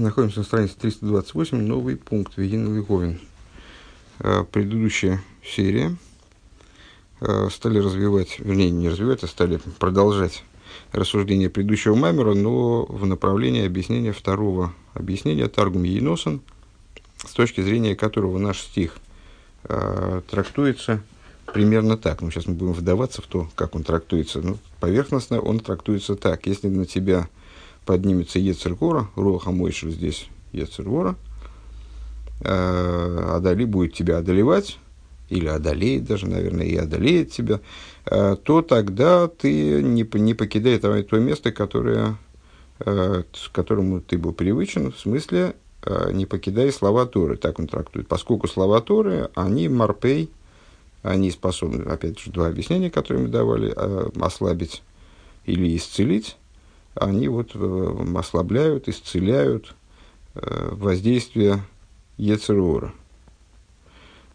Находимся на странице 328, новый пункт Вегин Лиговин. Э, предыдущая серия э, стали развивать, вернее, не развивать, а стали продолжать рассуждение предыдущего Маймера, но в направлении объяснения второго объяснения Таргум Ейносан, с точки зрения которого наш стих э, трактуется примерно так. Ну, сейчас мы будем вдаваться в то, как он трактуется. Ну, поверхностно он трактуется так. Если на тебя поднимется Ецергора, Роха Мойшер здесь Ецергора, э, Адали будет тебя одолевать, или одолеет даже, наверное, и одолеет тебя, э, то тогда ты не, не покидай то, то место, которое, э, к которому ты был привычен, в смысле э, не покидай слова Торы, так он трактует. Поскольку слова Торы, они марпей, они способны, опять же, два объяснения, которые мы давали, э, ослабить или исцелить, они вот э, ослабляют, исцеляют э, воздействие Ецерора.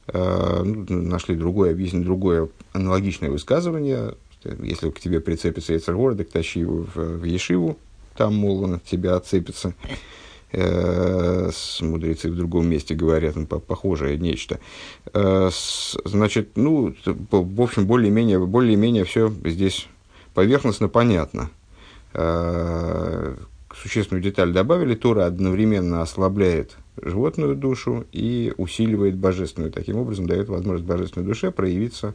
Э, ну, нашли другое объяснение, другое аналогичное высказывание. Если к тебе прицепится Ецергор, так тащи его в, Ешиву, там, мол, он от тебя отцепится. С мудрецы в другом месте говорят, ну, похожее нечто. Значит, ну, в общем, более-менее более -менее все здесь поверхностно понятно. Э, существенную деталь добавили, Тора одновременно ослабляет животную душу и усиливает божественную. Таким образом, дает возможность божественной душе проявиться,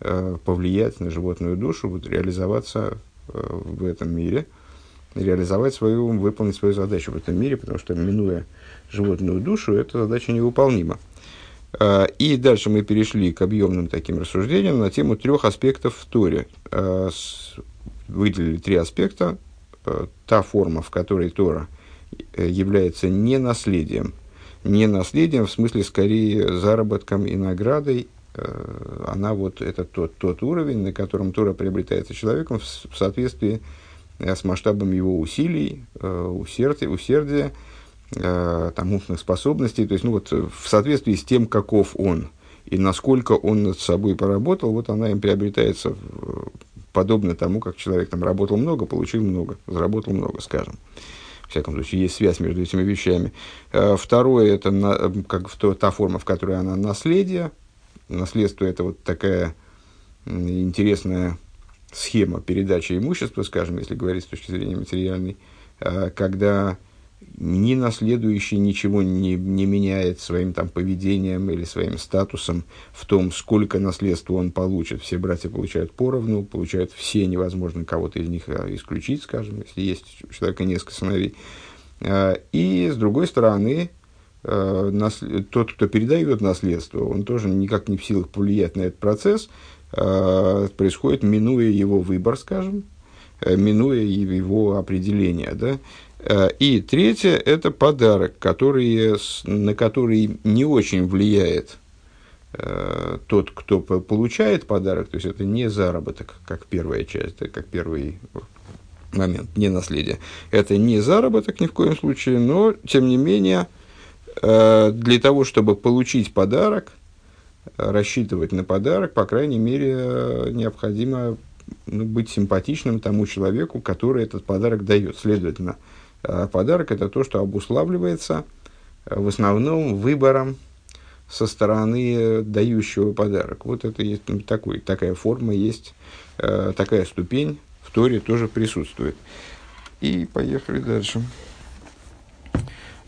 э, повлиять на животную душу, вот, реализоваться э, в этом мире, реализовать свою, выполнить свою задачу в этом мире, потому что, минуя животную душу, эта задача невыполнима. И дальше мы перешли к объемным таким рассуждениям на тему трех аспектов в Торе выделили три аспекта. Э, та форма, в которой Тора э, является не наследием, не наследием в смысле скорее заработком и наградой, э, она вот это тот, тот уровень, на котором Тора приобретается человеком в, соответствии с масштабом его усилий, усердия, усердия там, умственных способностей, то есть ну, вот, в соответствии с тем, каков он и насколько он над собой поработал, вот она им приобретается подобно тому, как человек там работал много, получил много, заработал много, скажем. В всяком случае, есть связь между этими вещами. Э, второе, это на, как в то, та форма, в которой она наследие. Наследство – это вот такая интересная схема передачи имущества, скажем, если говорить с точки зрения материальной, э, когда ни наследующий ничего не, не меняет своим там, поведением или своим статусом в том, сколько наследства он получит. Все братья получают поровну, получают все, невозможно кого-то из них а, исключить, скажем, если есть у человека несколько сыновей. А, и, с другой стороны, а, тот, кто передает наследство, он тоже никак не в силах повлиять на этот процесс, происходит, минуя его выбор, скажем, минуя его определение. Да? Э, и третье – это подарок, который, на который не очень влияет э, тот, кто получает подарок, то есть это не заработок, как первая часть, как первый момент, не наследие. Это не заработок ни в коем случае, но, тем не менее, э, для того, чтобы получить подарок, рассчитывать на подарок, по крайней мере, необходимо ну, быть симпатичным тому человеку, который этот подарок дает. Следовательно, подарок – это то, что обуславливается э, в основном выбором со стороны дающего подарок. Вот это есть такой, такая форма есть, э, такая ступень в Торе тоже присутствует. И поехали дальше.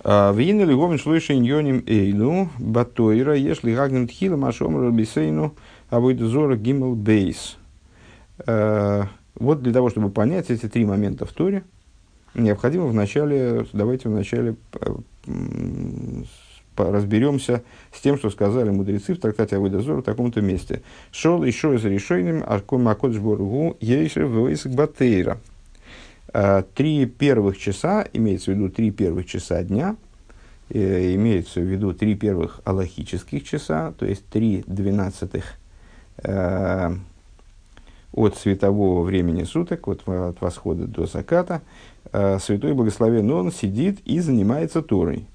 Вина ли шлойши иньоним эйну батойра если гагнем тхила машом рабисейну авойдозора гимел бейс. Э, вот для того, чтобы понять эти три момента в Торе – необходимо вначале, давайте вначале э, разберемся с тем, что сказали мудрецы в трактате Авойдозор в таком-то месте. Шел еще из решением Арком Акодж Боргу Ейшев Вейск Батейра. Э, три первых часа, имеется в виду три первых часа дня, э, имеется в виду три первых аллахических часа, то есть три двенадцатых от светового времени суток, вот от восхода до заката, э, святой благословен он сидит и занимается Торой.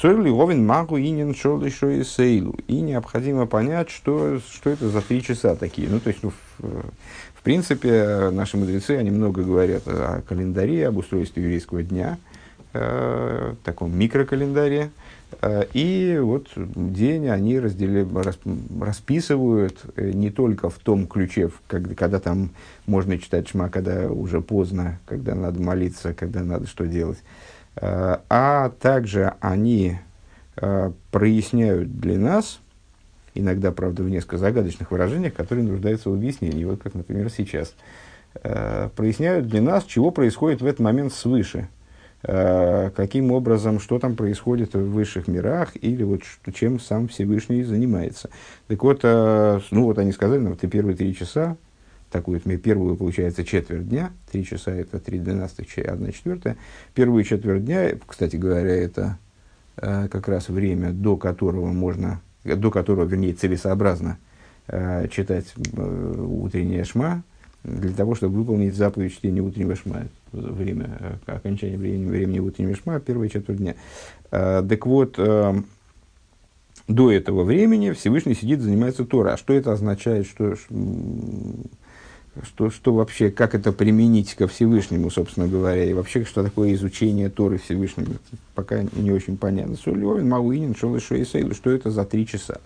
Цойли Говин Магу Инин еще и Сейлу. И необходимо понять, что, что это за три часа такие. Ну, то есть, ну, в, в принципе, наши мудрецы, они много говорят о календаре, об устройстве еврейского дня. э, таком микрокалендаре. Э, и вот день они раздели, рас, расписывают э, не только в том ключе, когда, когда там можно читать шма, когда уже поздно, когда надо молиться, когда надо что делать, э, а также они проясняют для нас, иногда, правда, в несколько загадочных выражениях, которые нуждаются в объяснении, вот как, например, сейчас, проясняют для нас, чего происходит в этот момент свыше – Э, каким образом, что там происходит в высших мирах, или вот чем сам Всевышний занимается. Так вот, э, ну вот они сказали, ну, вот и первые три часа, такую вот первую, получается, четверть дня, три часа это три двенадцатых, одна четвертая, первую четверть дня, кстати говоря, это э, как раз время, до которого можно, до которого, вернее, целесообразно читать утреннее шма, для того, чтобы выполнить заповедь чтения утреннего шма время, э, окончания времени, времени утреннего шма, первая четверть дня. Э, так вот, э, до этого времени Всевышний сидит, занимается Тора. А что это означает? Что, что, что вообще, как это применить ко Всевышнему, собственно говоря, и вообще, что такое изучение Торы Всевышнему, пока не очень понятно. Сулевин, Мауинин, Шолышо и Сейлу, что это за три часа?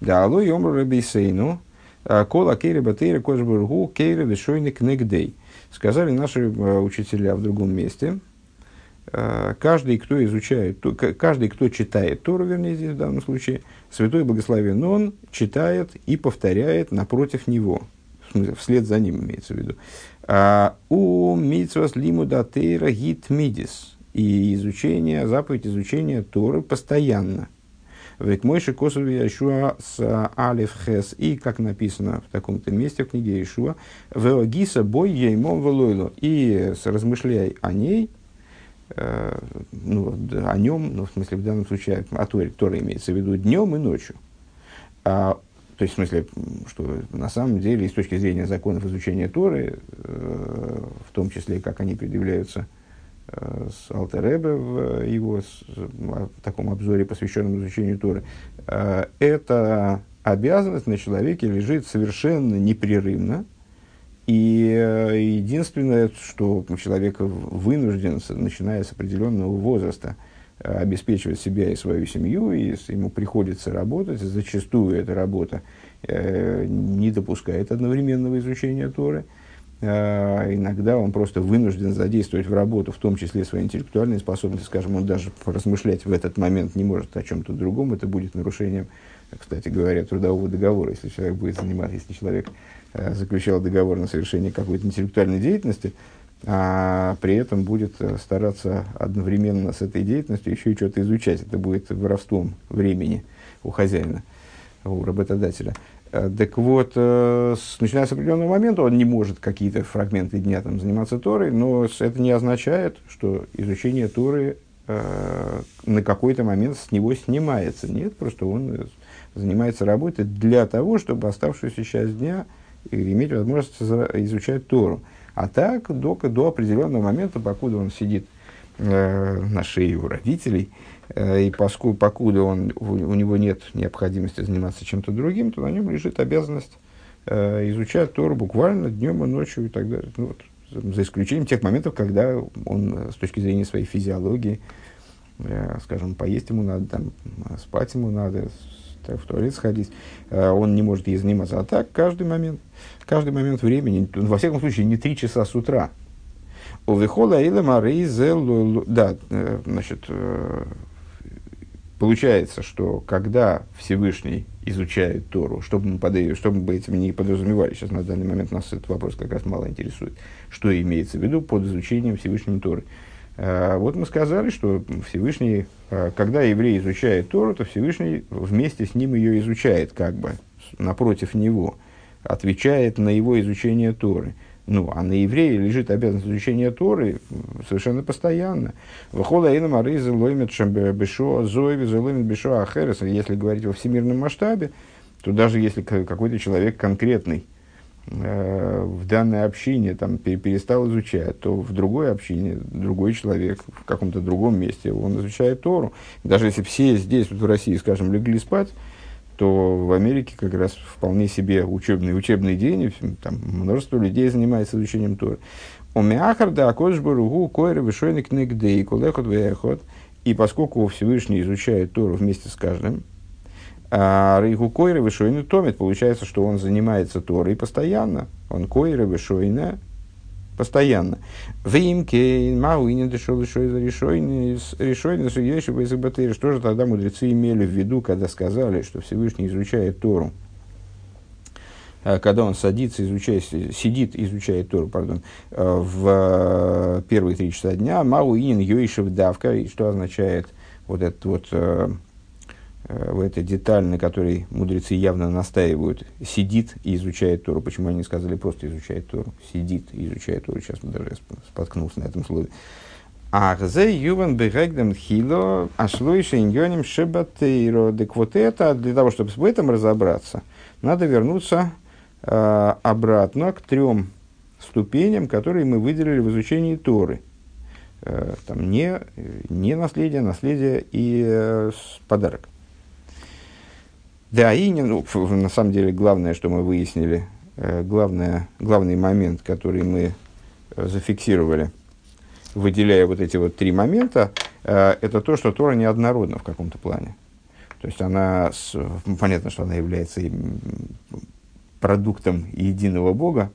Да, алло, Йомру Рабейсейну, Кола Кейра Батейра Кожбургу Кейра Вишойник Негдей. Сказали наши э, учителя в другом месте, э, каждый, кто изучает, каждый, кто читает Тору, вернее, здесь в данном случае, Святой Благословен Он читает и повторяет напротив него, вслед за ним имеется в виду. А, у митсвас лимуда тейра гит мидис. И изучение, заповедь изучения Торы постоянно – Век мойши косови Яшуа с Алиф Хес. И, как написано в таком-то месте в книге Яшуа, Веогиса бой еймом велойло. И размышляй о ней, э, ну, о нем, ну, в смысле, в данном случае, о Торе, Тора имеется в виду днем и ночью. А, то есть, в смысле, что на самом деле, с точки зрения законов изучения Торы, э, в том числе, как они предъявляются с Алтеребе в его с, в таком обзоре, посвященном изучению Торы, э, эта обязанность на человеке лежит совершенно непрерывно. И э, единственное, что человек вынужден, начиная с определенного возраста, обеспечивать себя и свою семью, и ему приходится работать, зачастую эта работа не допускает одновременного изучения Торы – Э, иногда он просто вынужден задействовать в работу, в том числе свои интеллектуальные способности, скажем, он даже размышлять в этот момент не может о чем-то другом, это будет нарушением, кстати говоря, трудового договора, если человек будет заниматься, если человек э, заключал договор на совершение какой-то интеллектуальной деятельности, а при этом будет э, стараться одновременно с этой деятельностью еще и что-то изучать. Это будет воровством времени у хозяина, у работодателя. Э, так вот, э, с, начиная с определенного момента он не может какие-то фрагменты дня там, заниматься Торой, но это не означает, что изучение Торы э, на какой-то момент с него снимается. Нет, просто он занимается работой для того, чтобы оставшуюся часть дня иметь возможность изучать Тору. А так, до, до определенного момента, покуда он сидит э, на шее у родителей, и поскольку, покуда он, у него нет необходимости заниматься чем-то другим, то на нем лежит обязанность э, изучать Тору буквально днем и ночью и так далее. Ну, вот, за исключением тех моментов, когда он э, с точки зрения своей физиологии, э, скажем, поесть ему надо, там, спать ему надо, в туалет сходить, э, он не может ей заниматься. А так каждый момент, каждый момент времени, во всяком случае, не три часа с утра. Увихола илема Да, э, значит, э, Получается, что когда Всевышний изучает Тору, чтобы мы, под, чтобы мы этим не подразумевали, сейчас на данный момент нас этот вопрос как раз мало интересует, что имеется в виду под изучением Всевышнего Торы. А, вот мы сказали, что Всевышний, а, когда еврей изучает Тору, то Всевышний вместе с ним ее изучает, как бы напротив него, отвечает на его изучение Торы. Ну, а на евреи лежит обязанность изучения Торы совершенно постоянно. Выхода и мариза лоймет бешо зоеви залоймет бешо ахерес. Если говорить во всемирном масштабе, то даже если какой-то человек конкретный э, в данной общине там, перестал изучать, то в другой общине другой человек в каком-то другом месте он изучает Тору. Даже если все здесь, вот в России, скажем, легли спать, то в Америке как раз вполне себе учебный, учебный день, там множество людей занимается изучением Торы. Умяхар да акодж баругу койры вышойник негдей кулехот вехот. И поскольку Всевышний изучает Тору вместе с каждым, а Рейгу Койры Вишойны томит, получается, что он занимается Торой постоянно. Он Койры Вишойна постоянно. В имке Мауине дошел еще за решойны, решойны, судьящий по Что же тогда мудрецы имели в виду, когда сказали, что Всевышний изучает Тору? А когда он садится, изучает, сидит, изучает Тору, пардон, э, в первые три часа дня, Мауинин Йоишев Давка, что означает вот этот вот в этой деталь, на которой мудрецы явно настаивают, сидит и изучает Тору. Почему они сказали просто изучает Тору? Сидит и изучает Тору. Сейчас мы даже споткнулся на этом слове. Ахзе юван бегагдем хило ашлуиша иньоним шебатейро. Так вот это, для того, чтобы в этом разобраться, надо вернуться Э, обратно к трем ступеням, которые мы выделили в изучении Торы. Э, там не, не наследие, наследие и э, подарок. Да, и не, ну, на самом деле главное, что мы выяснили, главное, главный момент, который мы зафиксировали, выделяя вот эти вот три момента, это то, что Тора неоднородна в каком-то плане. То есть она, понятно, что она является продуктом единого Бога,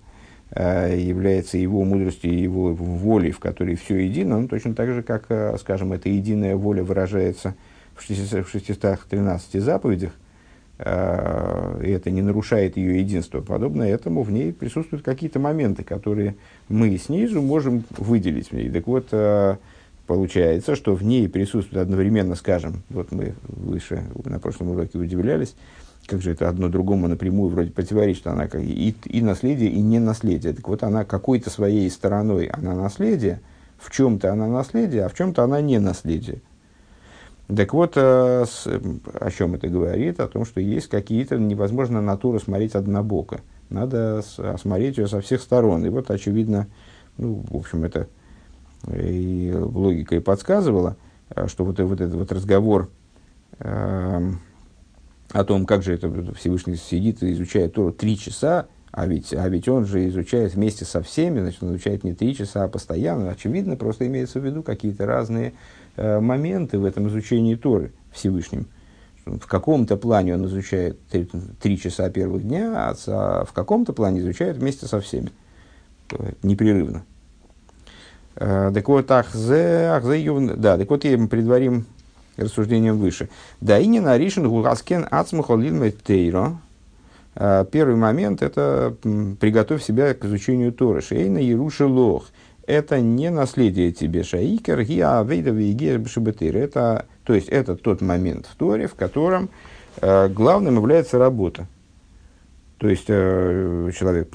э, является его мудростью и его волей, в которой все едино, ну, точно так же, как, э, скажем, эта единая воля выражается в 613 заповедях, э, и это не нарушает ее единство. Подобно этому в ней присутствуют какие-то моменты, которые мы снизу можем выделить. И так вот, получается, что в ней присутствует одновременно, скажем, вот мы выше на прошлом уроке удивлялись, как же это одно другому напрямую вроде противоречит, она как и, и наследие, и не наследие. Так вот, она какой-то своей стороной, она наследие, в чем-то она наследие, а в чем-то она не наследие. Так вот, э, с, о чем это говорит? О том, что есть какие-то, невозможно натуру смотреть однобоко. Надо осмотреть ее со всех сторон. И вот, очевидно, ну, в общем, это и логика и подсказывала, э, что вот, вот этот вот разговор э, о том, как же это Всевышний сидит и изучает Тору три часа, а ведь, а ведь он же изучает вместе со всеми, значит, он изучает не три часа, а постоянно. Очевидно, просто имеется в виду какие-то разные э, моменты в этом изучении Торы Всевышним. В каком-то плане он изучает три, три часа первых дня, а, в каком-то плане изучает вместе со всеми. Непрерывно. Э, так вот, ахзе, ахзе, да, так вот, предварим рассуждением выше. Да и не наришен гугаскен ацмухолин тейро. А, первый момент – это приготовь себя к изучению Торы. Шейна Яруши Лох. Это не наследие тебе шаикер, гиа авейда Это, то есть, это тот момент в Торе, в котором э, главным является работа. То есть, э, человек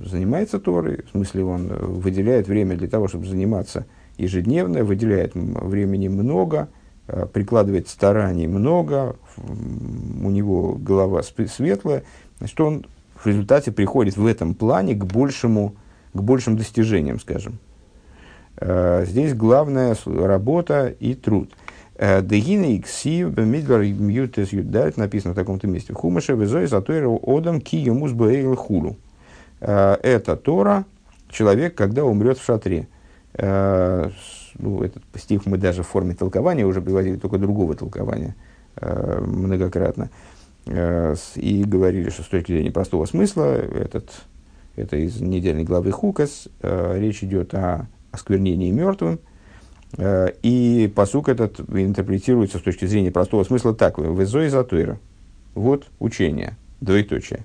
занимается Торой, в смысле, он выделяет время для того, чтобы заниматься ежедневно, выделяет времени много – Э, прикладывает стараний много, у него голова светлая, значит, он в результате приходит в этом плане к большему, к большим достижениям, скажем. Э, здесь главная работа и труд. Э, Дегина иксив бемидвар мьютес юдалит написано в таком-то месте. Хумаша везой затойра одам ки юмус хулу. Это Тора, человек, когда умрет в шатре ну, этот стих мы даже в форме толкования уже приводили, только другого толкования э, многократно. Э, и говорили, что с точки зрения простого смысла, этот, это из недельной главы Хукас, э, речь идет о осквернении мертвым, э, и посук этот интерпретируется с точки зрения простого смысла так. Везой затуира. Вот учение, двоеточие.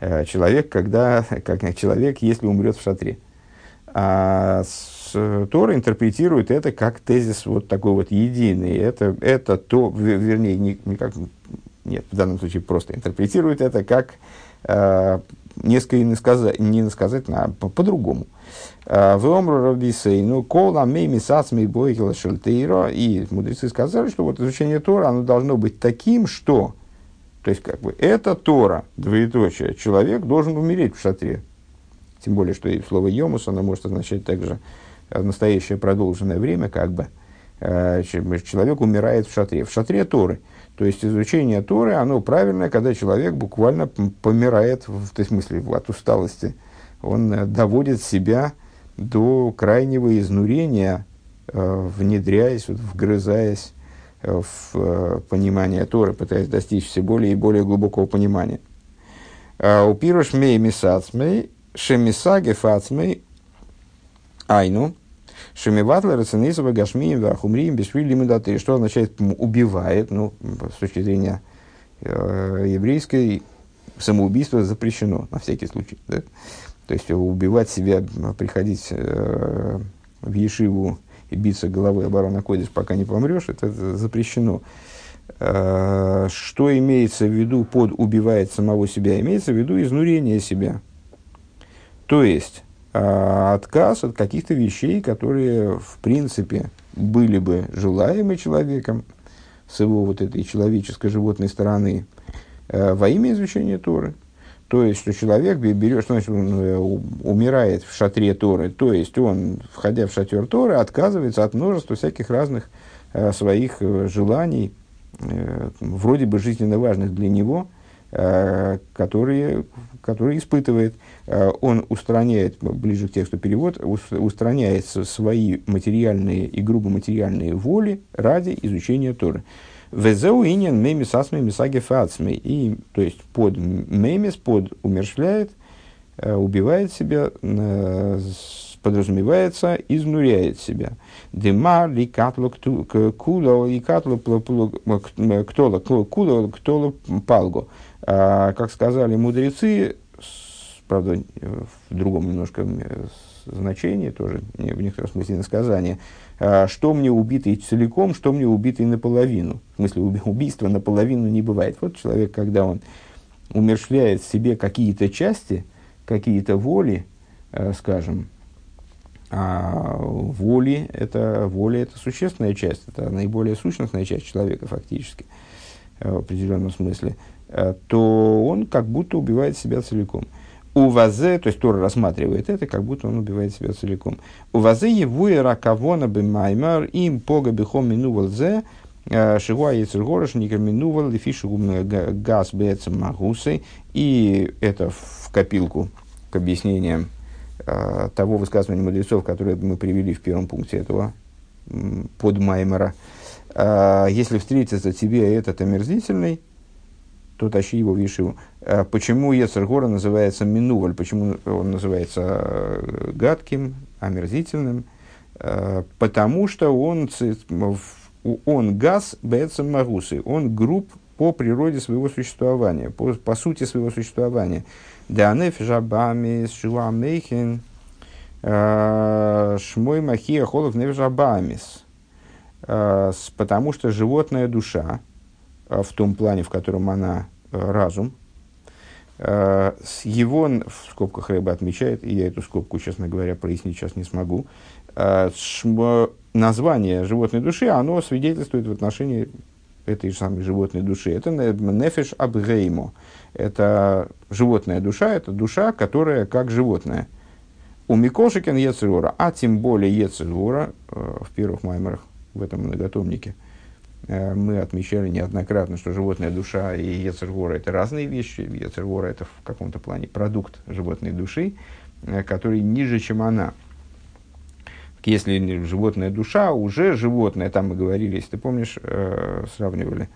Э, человек, когда, как человек, если умрет в шатре. А Э, Тора интерпретирует это как тезис вот такой вот единый. Это, это то, вернее, не, не как, нет, в данном случае просто интерпретирует это как э, несколько не сказать, не сказать а по- по-другому. Э, в Омру Рабисей, ну, кола мейми сацми бойкила шельтейро, и мудрецы сказали, что вот изучение Тора, оно должно быть таким, что, то есть, как бы, это Тора, двоеточие, человек должен умереть в шатре. Тем более, что и слово «йомус» оно может означать также Э, настоящее продолженное время, как бы, э, человек умирает в шатре. В шатре Торы. То есть изучение Торы, оно правильное, когда человек буквально помирает, в, в смысле, от усталости. Он э, доводит себя до крайнего изнурения, э, внедряясь, вот, вгрызаясь э, в понимание Торы, пытаясь достичь все более и более глубокого понимания. А у пируш мей мисацмей, шемисаге фацмей, айну, шемиватла рацинизова гашмием вахумрием бесвили мудаты. Что означает убивает, ну, с точки зрения э, еврейской, самоубийство запрещено, на всякий случай. Да? То есть убивать себя, приходить э, в Ешиву и биться головой оборона Кодиш, пока не помрешь, это запрещено. Э, что имеется в виду под убивает самого себя? Имеется в виду изнурение себя. То есть отказ от каких-то вещей, которые в принципе были бы желаемы человеком с его вот этой человеческой животной стороны э, во имя изучения Торы – то есть, что человек берет, что значит, он э, умирает в шатре Торы, то есть он, входя в шатер Торы, отказывается от множества всяких разных э, своих э, желаний, э, вроде бы жизненно важных для него, э, которые, которые испытывает. Э, он устраняет, ближе к тексту перевод, устраняет свои материальные и грубо материальные воли ради изучения Торы. Везеу инин мемис асми мисаги фацми. И, то есть, под мемис, под умершляет, э, убивает себя, э, подразумевается, изнуряет себя. Дема ли катло куло и катло ктоло куло ктоло палго. А, как сказали мудрецы, правда, в другом немножко значении, тоже в некотором смысле насказание, а, что мне убитый целиком, что мне убитый наполовину. В смысле, убийства наполовину не бывает. Вот человек, когда он умершляет себе какие-то части, какие-то воли, а, скажем, а воли это, воля это существенная часть, это наиболее сущностная часть человека фактически, в определенном смысле, то он как будто убивает себя целиком. У вазе, то есть Тора рассматривает это, как будто он убивает себя целиком. У вазе его и раковона бы маймар им пога бихом минувал зе, э, шигуа яцергораш никер минувал лифишу газ бецем магусы. И это в копилку к объяснениям э, того высказывания мудрецов, которое мы привели в первом пункте этого под Маймера. Э, если встретится тебе этот омерзительный, то тащи его в Ешиву. Почему Ецергора называется Минуваль? Почему он называется э, гадким, омерзительным? Потому что он, он газ бецем магусы, он груб по природе своего существования, по, по сути своего существования. Деанеф жабами шуамейхин а, шмой махия холов невжабамис. Потому что животная душа, Э, в том плане, в котором она э, разум. Э, его, в скобках Рэба отмечает, и я эту скобку, честно говоря, прояснить сейчас не смогу, название животной души, оно свидетельствует в отношении этой же самой животной души. Это нефеш абгеймо. Это животная душа, это душа, которая как животное. У Микошикен Ецерора, а тем более Ецерора, в первых маймерах в этом многотомнике – Э, мы отмечали неоднократно, что животная душа и Ецергора – это разные вещи. Ецергора – это в каком-то плане продукт животной души, э, который ниже, чем она. Если животная душа уже животное, там мы говорили, если ты помнишь, э, сравнивали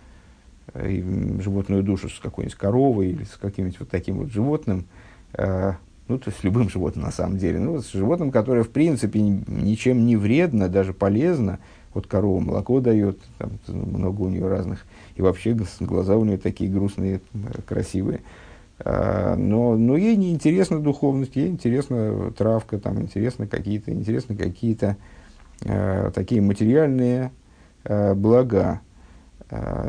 животную душу с какой-нибудь коровой или с каким-нибудь вот таким вот животным, ну, то есть любым животным на самом деле, ну, с животным, которое в принципе ничем не вредно, даже полезно, вот корова молоко дает, там много у нее разных. И вообще глаза у нее такие грустные, красивые. А, но, но ей не интересна духовность, ей интересна травка, там интересно какие-то, интересны какие-то э, такие материальные э, блага.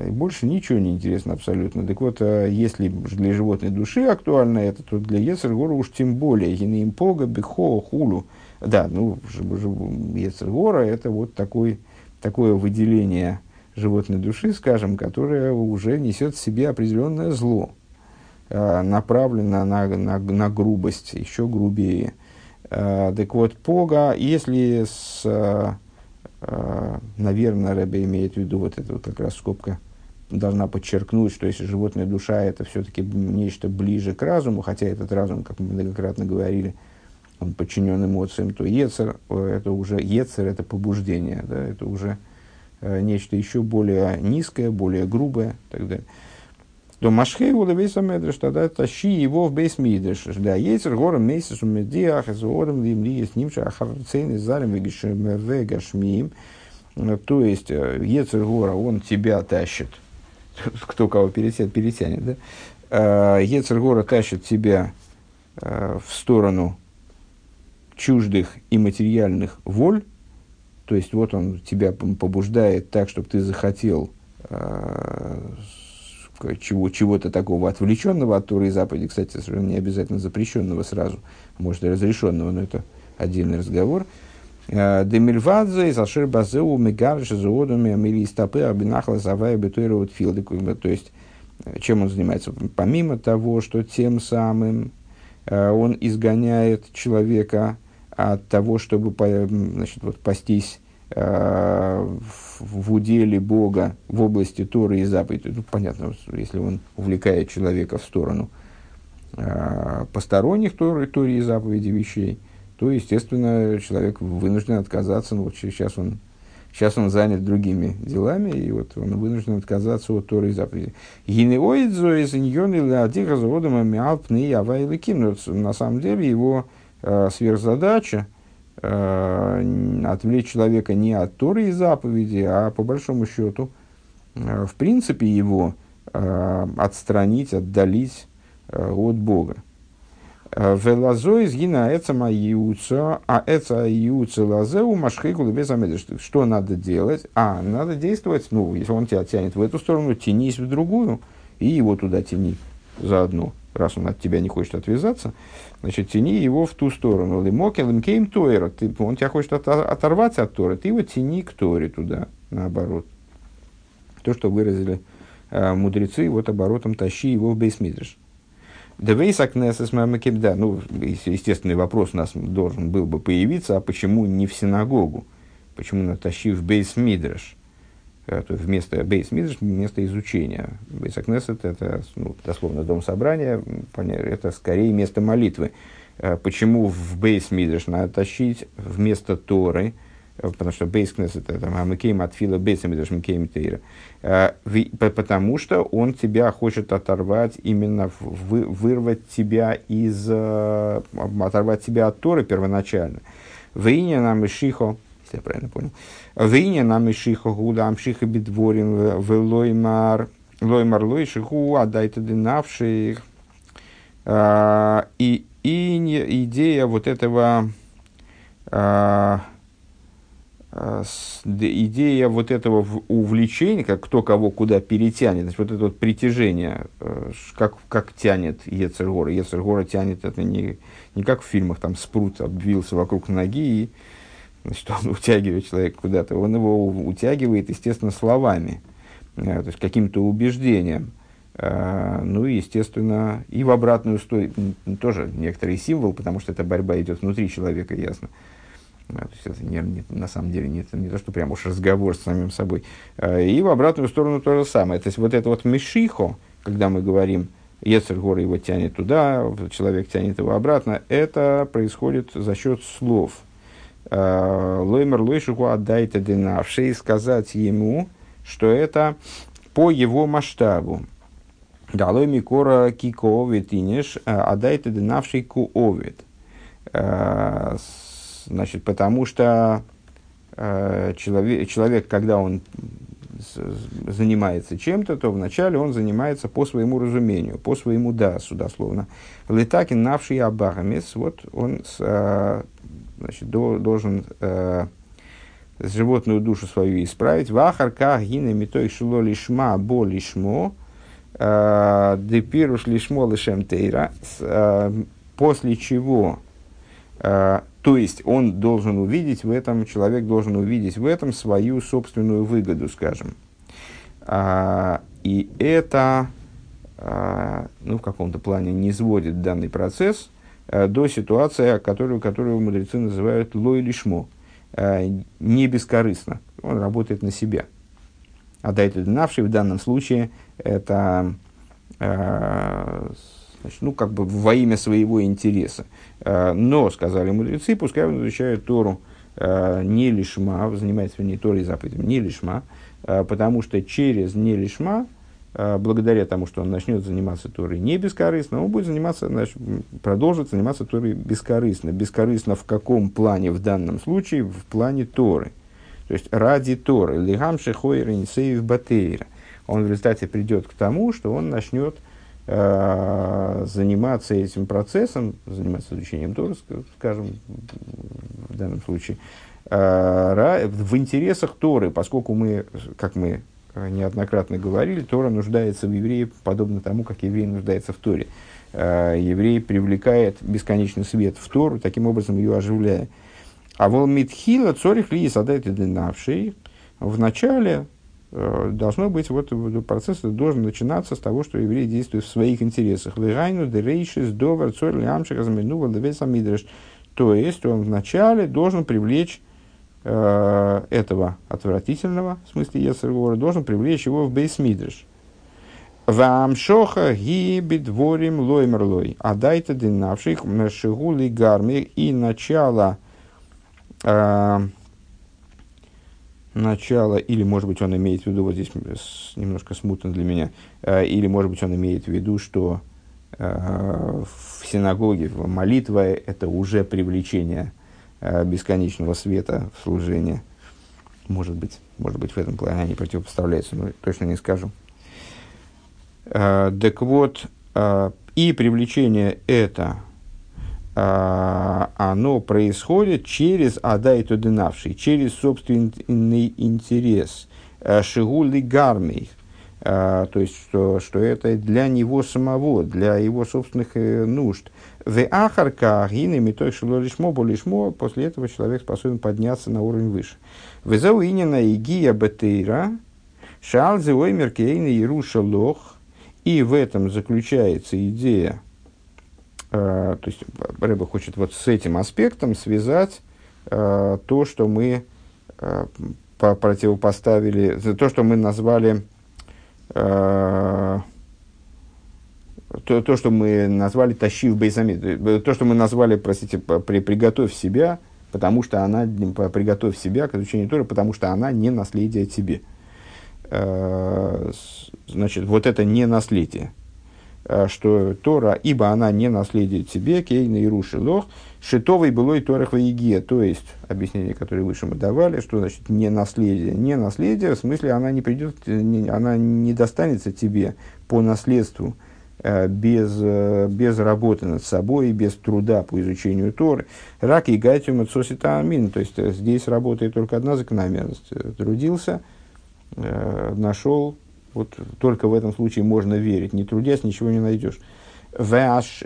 И больше ничего не интересно абсолютно. Так вот, если для животной души актуально это, то для Ецергора уж тем более. Гинеимпога, бихо, хулу. Да, ну, Ецергора это вот такой такое выделение животной души, скажем, которое уже несет в себе определенное зло, э, направлено на, на, на грубость, еще грубее. Э, так вот, пога, если с, э, наверное, Рэбе имеет в виду вот эта вот как раз скобка, должна подчеркнуть, что если животная душа это все-таки нечто ближе к разуму, хотя этот разум, как мы многократно говорили, он подчинен эмоциям, то Ецер это уже Ецер это побуждение, да, это уже нечто еще более низкое, более грубое и так далее то машхей у левейса медреш, тогда тащи его в бейс мидреш. Да, ейцер гором месяц медиах, из ором лим ли с ним шахарцейн из зарем вегашмиим. То есть, ейцер гора, он тебя тащит. Кто кого перетянет, перетянет, да? Ейцер гора тащит тебя в сторону чуждых и материальных воль, то есть вот он тебя побуждает так, чтобы ты захотел чего, чего-то такого отвлеченного от Туры и заповеди, кстати, совершенно не обязательно запрещенного сразу, может и разрешенного, но это отдельный разговор. Э, Демильвадзе из Ашир Базеу Мегарша Зоодами Амили Стапы Абинахла Завая Бетуэра Утфилды. То есть, э, чем он занимается? Помимо того, что тем самым э, он изгоняет человека от того, чтобы значит, вот, пастись Э, в уделе Бога в области Торы и заповедей. Ну, понятно, если он увлекает человека в сторону э, посторонних Торы, Торе и заповеди вещей, то, естественно, человек вынужден отказаться. Ну, вот сейчас он, сейчас он занят другими делами, и вот он вынужден отказаться от Торы и. Гинеоидзо из На самом деле его э, сверхзадача – э, отвлечь человека не от Торы и заповеди, а по большому счету, э, в принципе, его э, отстранить, отдалить э, от Бога. Э, Велазо из гина эца маюца, а эца юца лазеу машхику без Что надо делать? А, надо действовать, ну, если он тебя тянет в эту сторону, тянись в другую, и его туда тяни заодно раз он от тебя не хочет отвязаться, значит, тяни его в ту сторону. Лимокел имкейм тойра. Он тебя хочет от, оторвать от Торы, ты его тяни к Торе туда, наоборот. То, что выразили э, мудрецы, вот оборотом тащи его в бейсмидриш. Девейсак несес да, ну, естественный вопрос у нас должен был бы появиться, а почему не в синагогу? Почему натащи в бейсмидриш? Э, то есть вместо бейс мидрш, вместо изучения. Бейс Акнесет – это ну, дословно дом собрания, это скорее место молитвы. Э, почему в бейс мидрш надо тащить вместо Торы, э, потому что бейс кнесет это мамикейм от фила бейс мидрш микейм тейра, потому что он тебя хочет оторвать, именно вы, вырвать тебя из, оторвать тебя от Торы первоначально. Вейня нам и шихо, если я правильно понял. Вейня нам и шиха гуда амшиха бедворим в лоймар лоймар лой шиху адайта динавших. А, и, и идея вот этого а, а, идея вот этого увлечения, как кто кого куда перетянет, значит, вот это вот притяжение, э, как, как тянет Ецергора. Ецергора тянет это не, не как в фильмах, там спрут обвился вокруг ноги и значит, он утягивает человека куда-то, он его утягивает, естественно, словами, э, то есть каким-то убеждением. Э, ну и, естественно, и в обратную сторону, тоже некоторый символ, потому что эта борьба идет внутри человека, ясно. Э, то есть это не, не, на самом деле не, не то, что прям уж разговор с самим собой. И в обратную сторону то же самое. То есть вот это вот мешихо, когда мы говорим, Ецергор его тянет туда, человек тянет его обратно, это происходит за счет слов – Лоймер Лойшиху отдайте динавший, сказать ему, что это по его масштабу. Далой микора кико овет иниш, отдайте динавший ку овет. Значит, потому что человек, человек, когда он занимается чем-то, то вначале он занимается по своему разумению, по своему дасу, дословно. Летакин навший абахамес, вот он значит, до, должен э, животную душу свою исправить. Вахарка гине митой шило лишма бо лишмо, э, депируш лишмо лишем тейра, э, после чего, э, то есть он должен увидеть в этом, человек должен увидеть в этом свою собственную выгоду, скажем. А, и это, ну, в каком-то плане не сводит данный процесс – до ситуации, которую, которую мудрецы называют лой лишмо, э, не бескорыстно. Он работает на себя. А дайте динавший в данном случае это э, Значит, ну, как бы во имя своего интереса. Э, но, сказали мудрецы, пускай он изучает Тору э, не лишма, занимается не Торой заповедями, не лишма, э, потому что через не лишма, благодаря тому, что он начнет заниматься Торой не бескорыстно, он будет заниматься, значит, продолжит заниматься Торой бескорыстно. Бескорыстно в каком плане в данном случае? В плане Торы. То есть ради Торы. Лигам шехойр инсеев батейра. Он в результате придет к тому, что он начнет Э, заниматься этим процессом, заниматься изучением Торы, скажем, в данном случае, э, в интересах Торы, поскольку мы, как мы неоднократно говорили, Тора нуждается в евреи подобно тому, как еврей нуждается в Торе. Э, еврей привлекает бесконечный свет в Тору, таким образом ее оживляя. А волмитхила цорих ли садает и длинавший в начале Э, должно быть, вот процесс должен начинаться с того, что еврей действует в своих интересах. Легайну дерейшис довар цорь лямшик разменува мидреш. То есть он вначале должен привлечь э, этого отвратительного, в смысле Ецергора, должен привлечь его в бейсмидреш. Вамшоха гибит ворим лоймерлой. А дайте динавших шигули гарми и начало э, начало, или, может быть, он имеет в виду, вот здесь немножко смутно для меня, э, или, может быть, он имеет в виду, что э, в синагоге молитва – это уже привлечение бесконечного света в служение. Может быть, может быть, в этом плане они противопоставляются, но точно не скажу. Так вот, и привлечение это – оно происходит через адайту динавший, через собственный интерес, э, шигули гармей, а, то есть, что, что это для него самого, для его собственных э, нужд. В ахарка агинами той шило лишмо, после этого человек способен подняться на уровень выше. В зауинина игия бетейра, шалзе оймер кейна ируша лох, и в этом заключается идея Э, то есть Рэба хочет вот с этим аспектом связать э, то, что мы э, противопоставили, то, что мы назвали то, то, что мы назвали тащив бейзамид, то, что мы назвали, простите, при, приготовь себя, потому что она, приготовь себя к изучению Торы, потому что она не наследие тебе. Значит, вот это не наследие. Э, что Тора, ибо она не наследие тебе, кейна и руши лох, шитовый было и Торах Ваегия, то есть, объяснение, которое выше мы давали, что значит не наследие, не наследие, в смысле она не придет, не, она не достанется тебе по наследству, э, без, э, без работы над собой, без труда по изучению Торы. Рак и гайтюм отсосита амин. То есть здесь работает только одна закономерность. Трудился, нашел, вот только в этом случае можно верить. Не трудясь, ничего не найдешь. Ваш,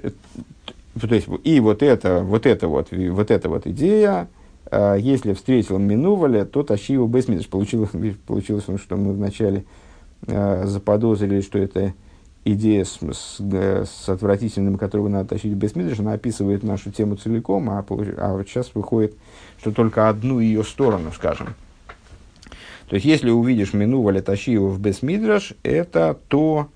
то есть, и вот это, вот это вот, вот эта вот идея, э, если встретил Минуваля, то тащи его Бесмидыш. Получилось, получилось, что мы вначале э, заподозрили, что это идея с, с, с отвратительным, которого надо тащить в Бесмидыш, она описывает нашу тему целиком, а, а вот сейчас выходит, что только одну ее сторону, скажем. То есть, если увидишь мину валяташиева в Бесмидраш, это то,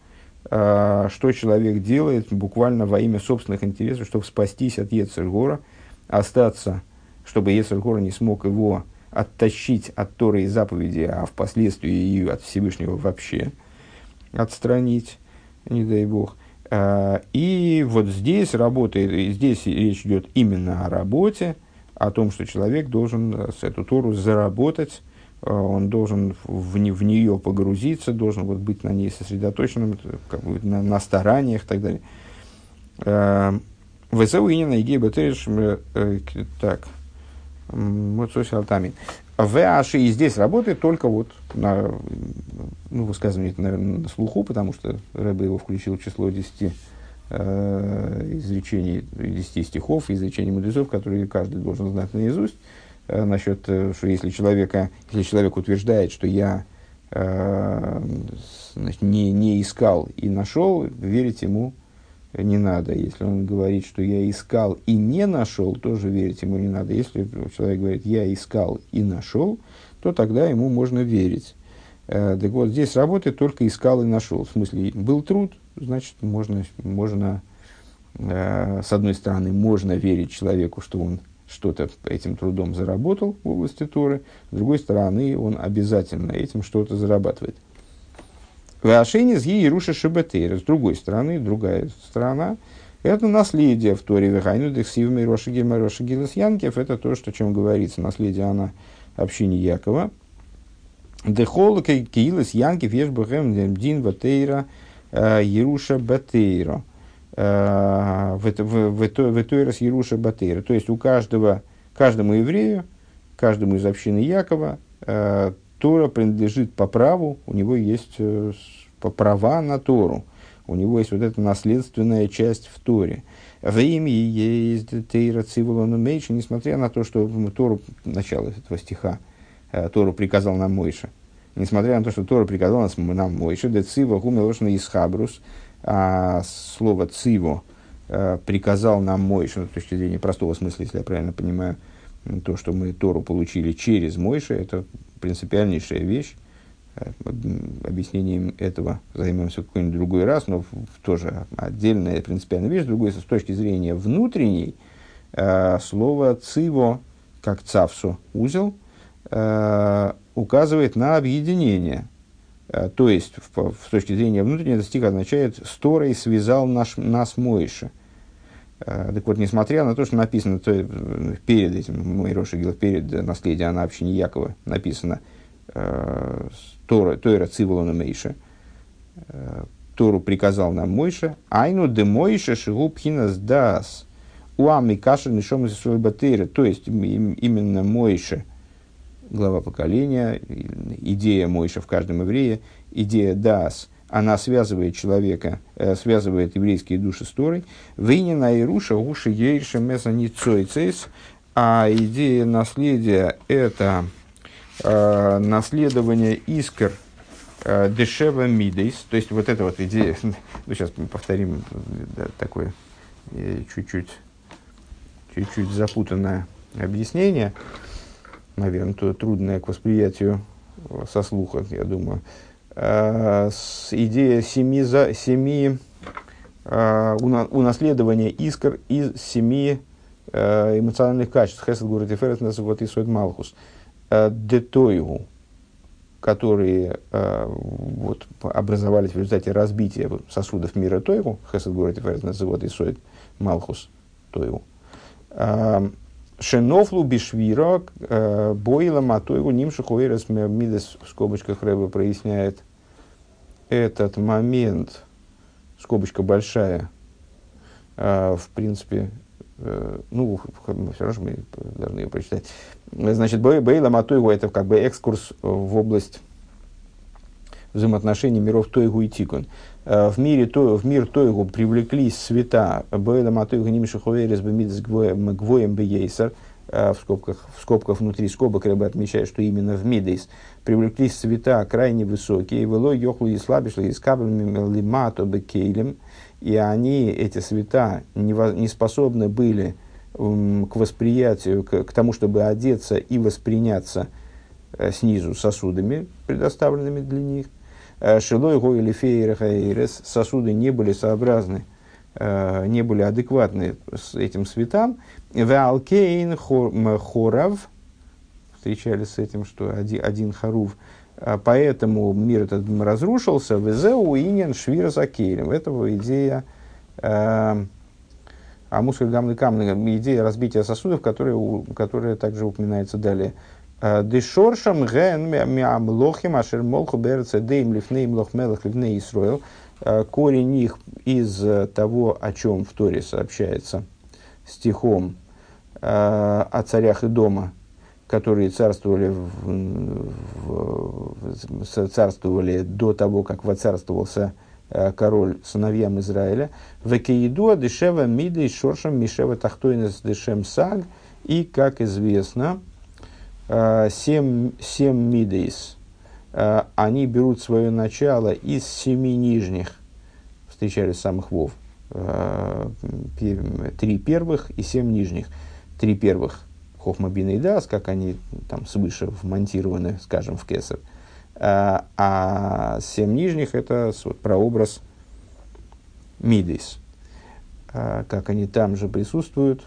э, что человек делает буквально во имя собственных интересов, чтобы спастись от Ецергора, остаться, чтобы Ецергора не смог его оттащить от Торы и заповеди, а впоследствии и от Всевышнего вообще отстранить, не дай Бог. Э, и вот здесь работает, здесь речь идет именно о работе, о том, что человек должен э, с эту Тору заработать, Э, он должен в, не, в нее погрузиться, должен вот быть на ней сосредоточенным, как бы на, на стараниях и так далее. ВСУ и на Игеба э, так, вот алтами. ВАШи и здесь работает только вот на, ну, высказывание, наверное, на слуху, потому что Рэбе его включил в число 10 э, изречений, 10 стихов, изречений мудрецов, которые каждый должен знать наизусть. Э, насчет, э, что если, человека, если человек утверждает, что я э, значит, не, не искал и нашел, верить ему не надо. Если он говорит, что я искал и не нашел, тоже верить ему не надо. Если человек говорит, я искал и нашел, то тогда ему можно верить. Э, так вот, здесь работает только искал и нашел. В смысле, был труд, значит, можно, можно Э, с одной стороны, можно верить человеку, что он что-то этим трудом заработал в области Торы, с другой стороны, он обязательно этим что-то зарабатывает. Вашини с Иеруша Шабатейра. С другой стороны, другая сторона, это наследие в Торе Вехайну Дексивмей Роша Гильма Роша Гилас Янкев. Это то, что, о чем говорится, наследие она общине Якова. Дехол Киилас Янкев Ешбахем Дин Ватейра э, Еруша Батейра. Э, в Тойрас Еруша Батейра. То есть у каждого, каждому еврею, каждому из общины Якова э, Тора принадлежит по праву, у него есть права на Тору. У него есть вот эта наследственная часть в Торе. В имя есть Тейра Цивулану Мейши, несмотря на то, что Тору, начало этого стиха, э, Тору приказал нам Мойша. Несмотря на то, что Тору приказал нам Мойша, де Цива гумелошна Исхабрус, а слово Циво э, приказал нам Мойша, ну, с точки зрения простого смысла, если я правильно понимаю, то, что мы Тору получили через Мойша, это принципиальнейшая вещь, объяснением этого займемся в какой-нибудь другой раз, но тоже отдельная принципиальная вещь. С другой, с точки зрения внутренней, э, слово «циво», как «цавсу», узел, э, указывает на объединение. Э, то есть, в точки зрения внутренней, этот стих означает «сторой связал наш, нас Моиша». Так вот, несмотря на то, что написано то, перед этим, Мойроша перед наследием на общине Якова написано – Тора, Тора Циволона Мейша, э, Тору приказал нам Мойша, айну де Мойша шигу пхинас дас, уами кашер нишом из батыра, то есть именно Мойша, глава поколения, идея Мойша в каждом еврее, идея дас, она связывает человека, э, связывает еврейские души с Торой. Вейнина и Руша, Гуши Ейша Меса Ницойцейс, а идея наследия – это э, наследование искр э, дешева мидейс, то есть вот эта вот идея, ну сейчас мы повторим да, такое э, чуть-чуть, чуть-чуть запутанное объяснение, наверное, трудное к восприятию со слуха, я думаю. Э, с, идея семи, за, семи э, унаследования искр из семи э, эмоциональных качеств. Хесед Гурат и Ферет вот Исуэд Малхус. Детоеву, которые вот, образовались в результате разбития сосудов мира Тойву, Хесед говорит, называют Исоид Малхус Тойву, э, Шенофлу Бишвира, Бойла Матойву, Нимшихуэрес Мидес в скобочках Рэба проясняет этот момент, скобочка большая, в принципе, ну, все равно мы должны ее прочитать. Значит, Бейла Матойгу это как бы экскурс в область взаимоотношений миров Тойгу и Тикун. Э, в, мире, то, в мир Тойгу привлеклись света Бейла Матойгу Нимши Хуверес Бемидес Гвоем Бейсер, э, в скобках, в скобках внутри скобок Рэбе отмечает, что именно в Мидейс привлеклись света крайне высокие, вело йохлу и слабишли и скаблями лимато бекейлем, и они, эти света, не, не способны были к восприятию, к, к тому, чтобы одеться и восприняться э, снизу сосудами, предоставленными для них. Э, Шилой го или фейрес сосуды не были сообразны, не были адекватны с этим светам. Валкейн хорав, встречались с этим, что один, один харув, поэтому мир этот разрушился. Везеу инин швира закелем. Это идея а мускуль гамны камны, идея разбития сосудов, которая, которая также упоминается далее. «Э, Дешоршам ген мямлохим ашер молху берце дейм лифнейм лох мелах ливней Исроил. Э, корень их из того, о чем в Торе сообщается стихом э, о царях и дома, которые царствовали, в, в, царствовали до того, как воцарствовался Э, король сыновьям Израиля, Векеидуа дешева миды шоршам мишева тахтойнес дешем саг, и, как известно, э, семь, семь мидейс, э, они берут свое начало из семи нижних, встречались самых вов, три первых и семь нижних. Три первых Хохмабина и Дас, как они там свыше вмонтированы, скажем, в Кесар – а, а семь нижних – это вот, прообраз Мидейс. как они там же присутствуют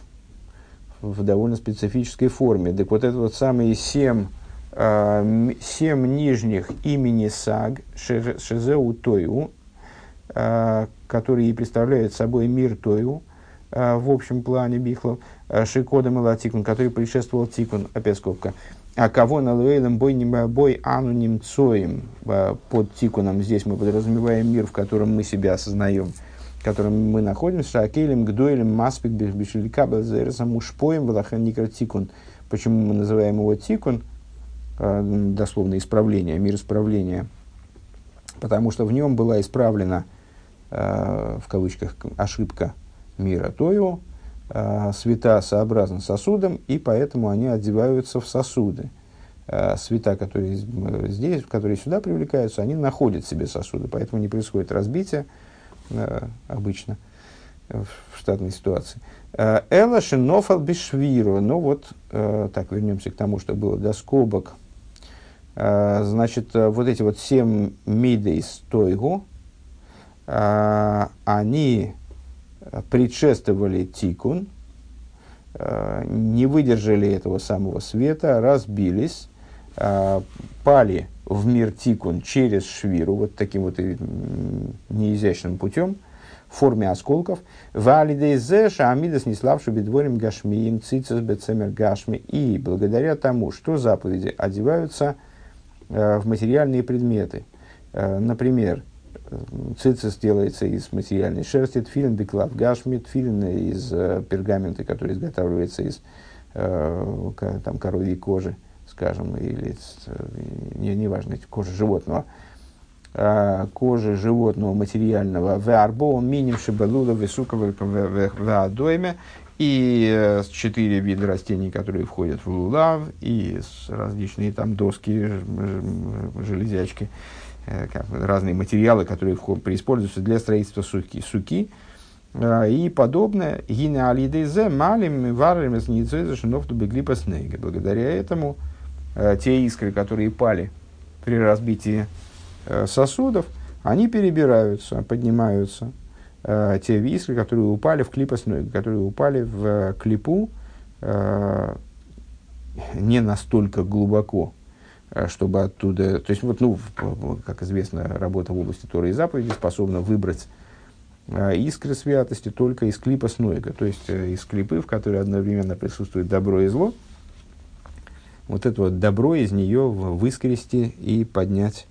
в довольно специфической форме. Так вот, это вот самые семь, семь нижних имени Саг, Шезеу Тойу, которые представляют собой мир Тойу, в общем плане Бихлов, Шикодом и Латикун, который предшествовал Тикун, опять скобка, а кого на луэлем бой, бой ануним цоем под тикуном, здесь мы подразумеваем мир, в котором мы себя осознаем, в котором мы находимся, акелем, гдойлем, маспик, бешелика, базерсом, ушпоем, валахан тикун. Почему мы называем его тикун, а, дословно исправление, мир исправления? Потому что в нем была исправлена, а, в кавычках, ошибка мира Тою, э, света сообразны сосудам, и поэтому они одеваются в сосуды. Э, света, которые здесь, которые сюда привлекаются, они находят себе сосуды, поэтому не происходит разбитие э, обычно в штатной ситуации. Э, Эла шинофал бишвиру. Ну вот, э, так, вернемся к тому, что было до скобок. Э, значит, вот эти вот семь мидейс тойгу, они предшествовали тикун, э, не выдержали этого самого света, разбились, э, пали в мир тикун через швиру, вот таким вот неизящным путем, в форме осколков. Валидейзеша амидас неславшу бедворим гашмиим цицес бецемер гашми. И благодаря тому, что заповеди одеваются э, в материальные предметы. Например, цицис делается из материальной шерсти, тфилин беклав гашми, тфилин из э, пергамента, который изготавливается из э, там, коровьей кожи, скажем, или э, не, не важно, кожи животного, э, кожи животного материального. В арбо миним шибалуда висукова в адойме и э, четыре вида растений, которые входят в лулав, и различные там доски, железячки, Э, разные материалы, которые используются для строительства суки, суки э, и подобное. Гина алидезе малим варим снега. Благодаря этому те искры, которые пали при разбитии сосудов, они перебираются, поднимаются. Те искры, которые упали в клипосной, которые упали в клипу не настолько глубоко, Э, чтобы оттуда... То есть, вот, ну, как известно, работа в области Торы и заповеди способна выбрать э, искры святости только из клипа снойга, то есть э, из клипы, в которой одновременно присутствует добро и зло. Вот это вот добро из нее выскрести и поднять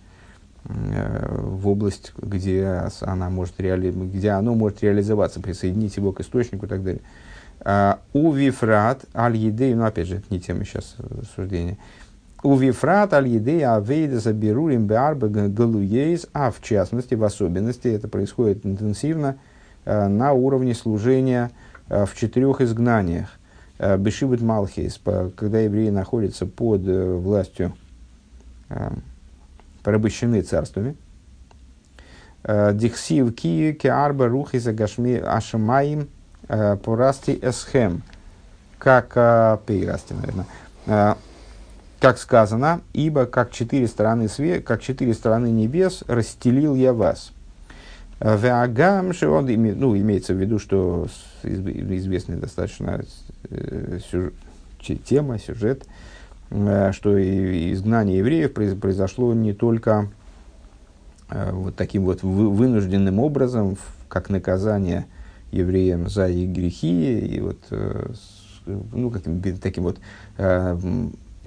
в область, где, она может реали... где оно может реализоваться, присоединить его к источнику и так далее. А, у вифрат аль едей, ну опять же, это не тема сейчас рассуждения. У Вифрат аль еды авейда заберурим беарба галуейс, а в частности, в особенности, это происходит интенсивно э, на уровне служения э, в четырех изгнаниях. Э, Бешибет Малхейс, когда евреи находятся под властью, э, порабощены царствами. Э, Дихсив ки кеарба рухиса гашми ашамаим э, порасти эсхем. Как э, пейрасти, наверное как сказано, ибо как четыре стороны, све, как четыре стороны небес расстелил я вас. Веагам он ну, имеется в виду, что известная достаточно э, тема, сюжет, э, что изгнание евреев произошло не только э, вот таким вот вынужденным образом, как наказание евреям за их грехи, и вот ну, каким, таким вот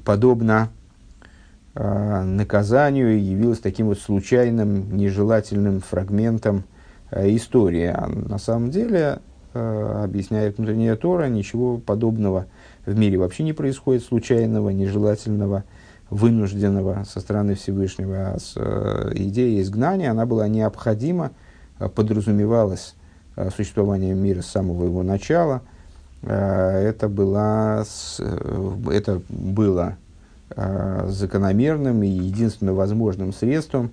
подобно э, наказанию, явилось таким вот случайным, нежелательным фрагментом э, истории. А на самом деле, э, объясняет внутренняя Тора, ничего подобного в мире вообще не происходит, случайного, нежелательного, вынужденного со стороны Всевышнего. А э, идея изгнания, она была необходима, э, подразумевалась э, существование мира с самого его начала – это, была, э, это было закономерным и единственным возможным средством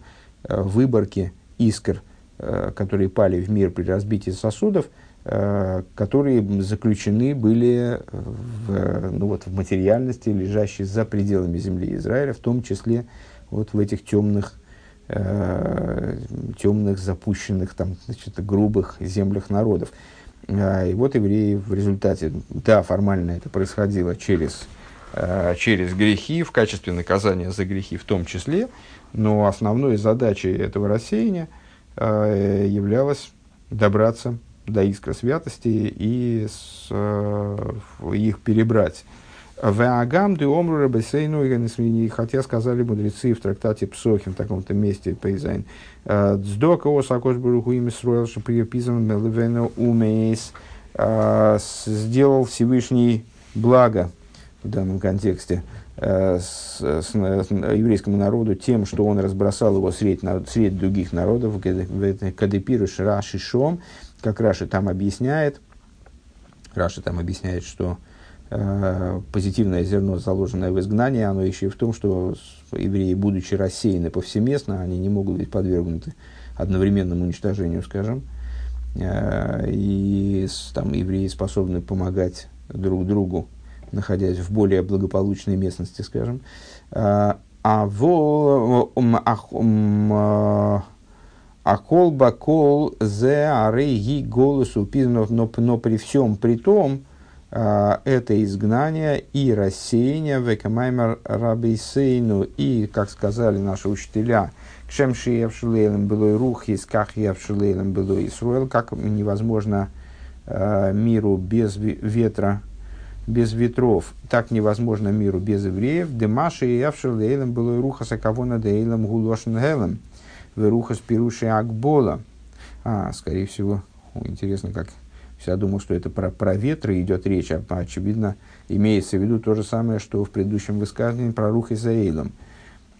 выборки искр, которые пали в мир при разбитии сосудов, которые заключены были в, ну вот, в материальности, лежащей за пределами земли Израиля, в том числе вот в этих темных, темных запущенных, там, значит, грубых землях народов. А, и вот евреи в результате, да, формально это происходило через, через грехи, в качестве наказания за грехи в том числе, но основной задачей этого рассеяния являлось добраться до искра святости и с, их перебрать. Ваагам де омру рабесейну, хотя сказали мудрецы в трактате Псохим, в таком-то месте, Пейзайн, Дздока осакош баруху им строил, что приписан мелвену умейс, сделал Всевышний благо в данном контексте с, с, с еврейскому народу тем, что он разбросал его среди, среди других народов, кадепируш Раши Шом, как Раши там объясняет, Раши там объясняет, что Э, позитивное зерно, заложенное в изгнании, оно еще и в том, что евреи, будучи рассеяны повсеместно, они не могут быть подвергнуты одновременному уничтожению, скажем. Э, и там евреи способны помогать друг другу, находясь в более благополучной местности, скажем. Э, а во Акол бакол зе арей голосу но, но при всем при том, а, это изгнание и рассеяние векамаймар рабейсейну и, как сказали наши учителя, кшемши явшилейлем было рухис, как явшилейлем было Исруэл, как невозможно э, миру без ветра, без ветров, так невозможно миру без евреев. Демаши и было рухаса кавона дейлем гулошен гелем, верухас пируши акбола. А, скорее всего, интересно, как я думал, что это про, про ветры идет речь, а очевидно имеется в виду то же самое, что в предыдущем высказывании про рух Израилом.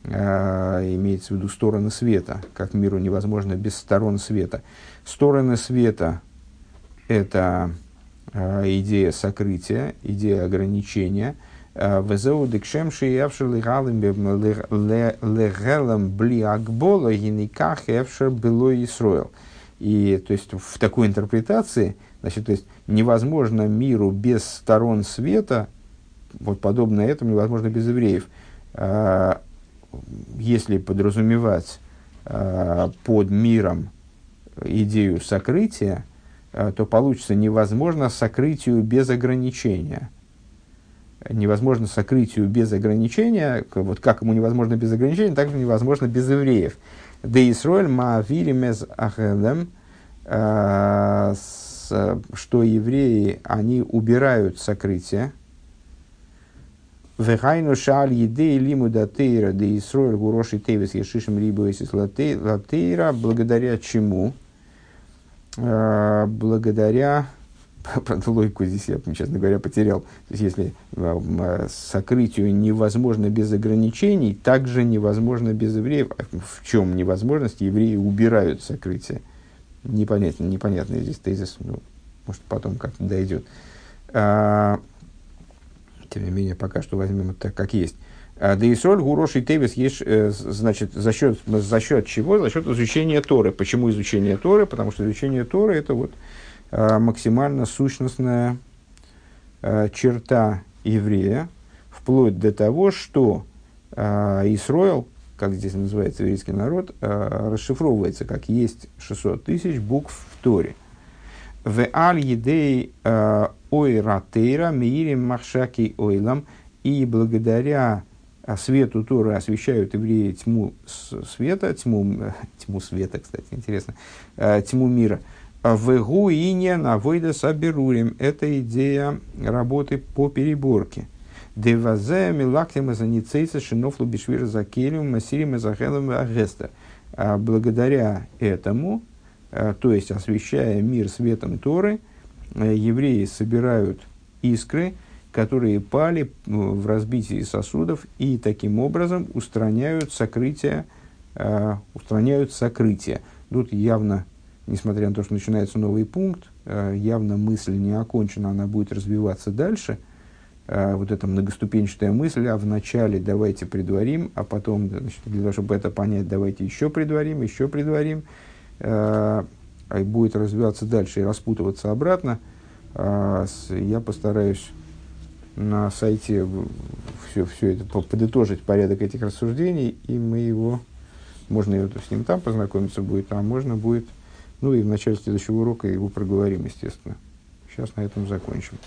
А, имеется в виду стороны света, как миру невозможно без сторон света. Стороны света – это а, идея сокрытия, идея ограничения. Везеу декшем шиявшер лигалым легелам бли акбола гениках эвшер было Исроил. И то есть в такой интерпретации – Значит, то есть невозможно миру без сторон света, вот подобное этому невозможно без евреев. А, если подразумевать а, под миром идею сокрытия, а, то получится невозможно сокрытию без ограничения. Невозможно сокрытию без ограничения, вот как ему невозможно без ограничения, так же невозможно без евреев. Да Исроэль маавиримез ахелем Э, что евреи, они убирают сокрытие. Вехайну шаль еде лиму датейра де Исроэль гуроши тевис ешишем рибу латейра, благодаря чему? Э, благодаря Правда, логику здесь я, честно говоря, потерял. То есть, если э, сокрытию невозможно без ограничений, также невозможно без евреев. В чем невозможность? Евреи убирают сокрытие непонятный, непонятный здесь тезис, ну, может, потом как-то дойдет. А, тем не менее, пока что возьмем это как есть. А, да и соль, гурош и тевис есть, э, значит, за счет, за счет чего? За счет изучения Торы. Почему изучение Торы? Потому что изучение Торы это вот а, максимально сущностная черта еврея, вплоть до того, что Исроил, как здесь называется еврейский народ, э, расшифровывается как есть 600 тысяч букв в Торе. В аль едей э, ойратейра миирим махшаки ойлам. И благодаря э, свету Торы освещают евреи тьму света, тьму, тьму света, кстати, интересно, тьму мира. В гуине на войда саберурим. Это идея работы по переборке. Девазе милактим заницейца шинофлу бишвир закелем масирим захелем агеста. А благодаря этому, а, то есть освещая мир светом Торы, а, евреи собирают искры, которые пали в разбитии сосудов и таким образом устраняют сокрытие, устраняют сокрытие. Тут явно, несмотря на то, что начинается новый пункт, явно мысль не окончена, она будет развиваться дальше – Э, вот эта многоступенчатая мысль, а вначале давайте предварим, а потом, значит, для того, чтобы это понять, давайте еще предварим, еще предварим, э, и будет развиваться дальше и распутываться обратно. Э, я постараюсь на сайте все, все это подытожить порядок этих рассуждений, и мы его, можно с ним там познакомиться будет, а можно будет, ну и в начале следующего урока его проговорим, естественно. Сейчас на этом закончим.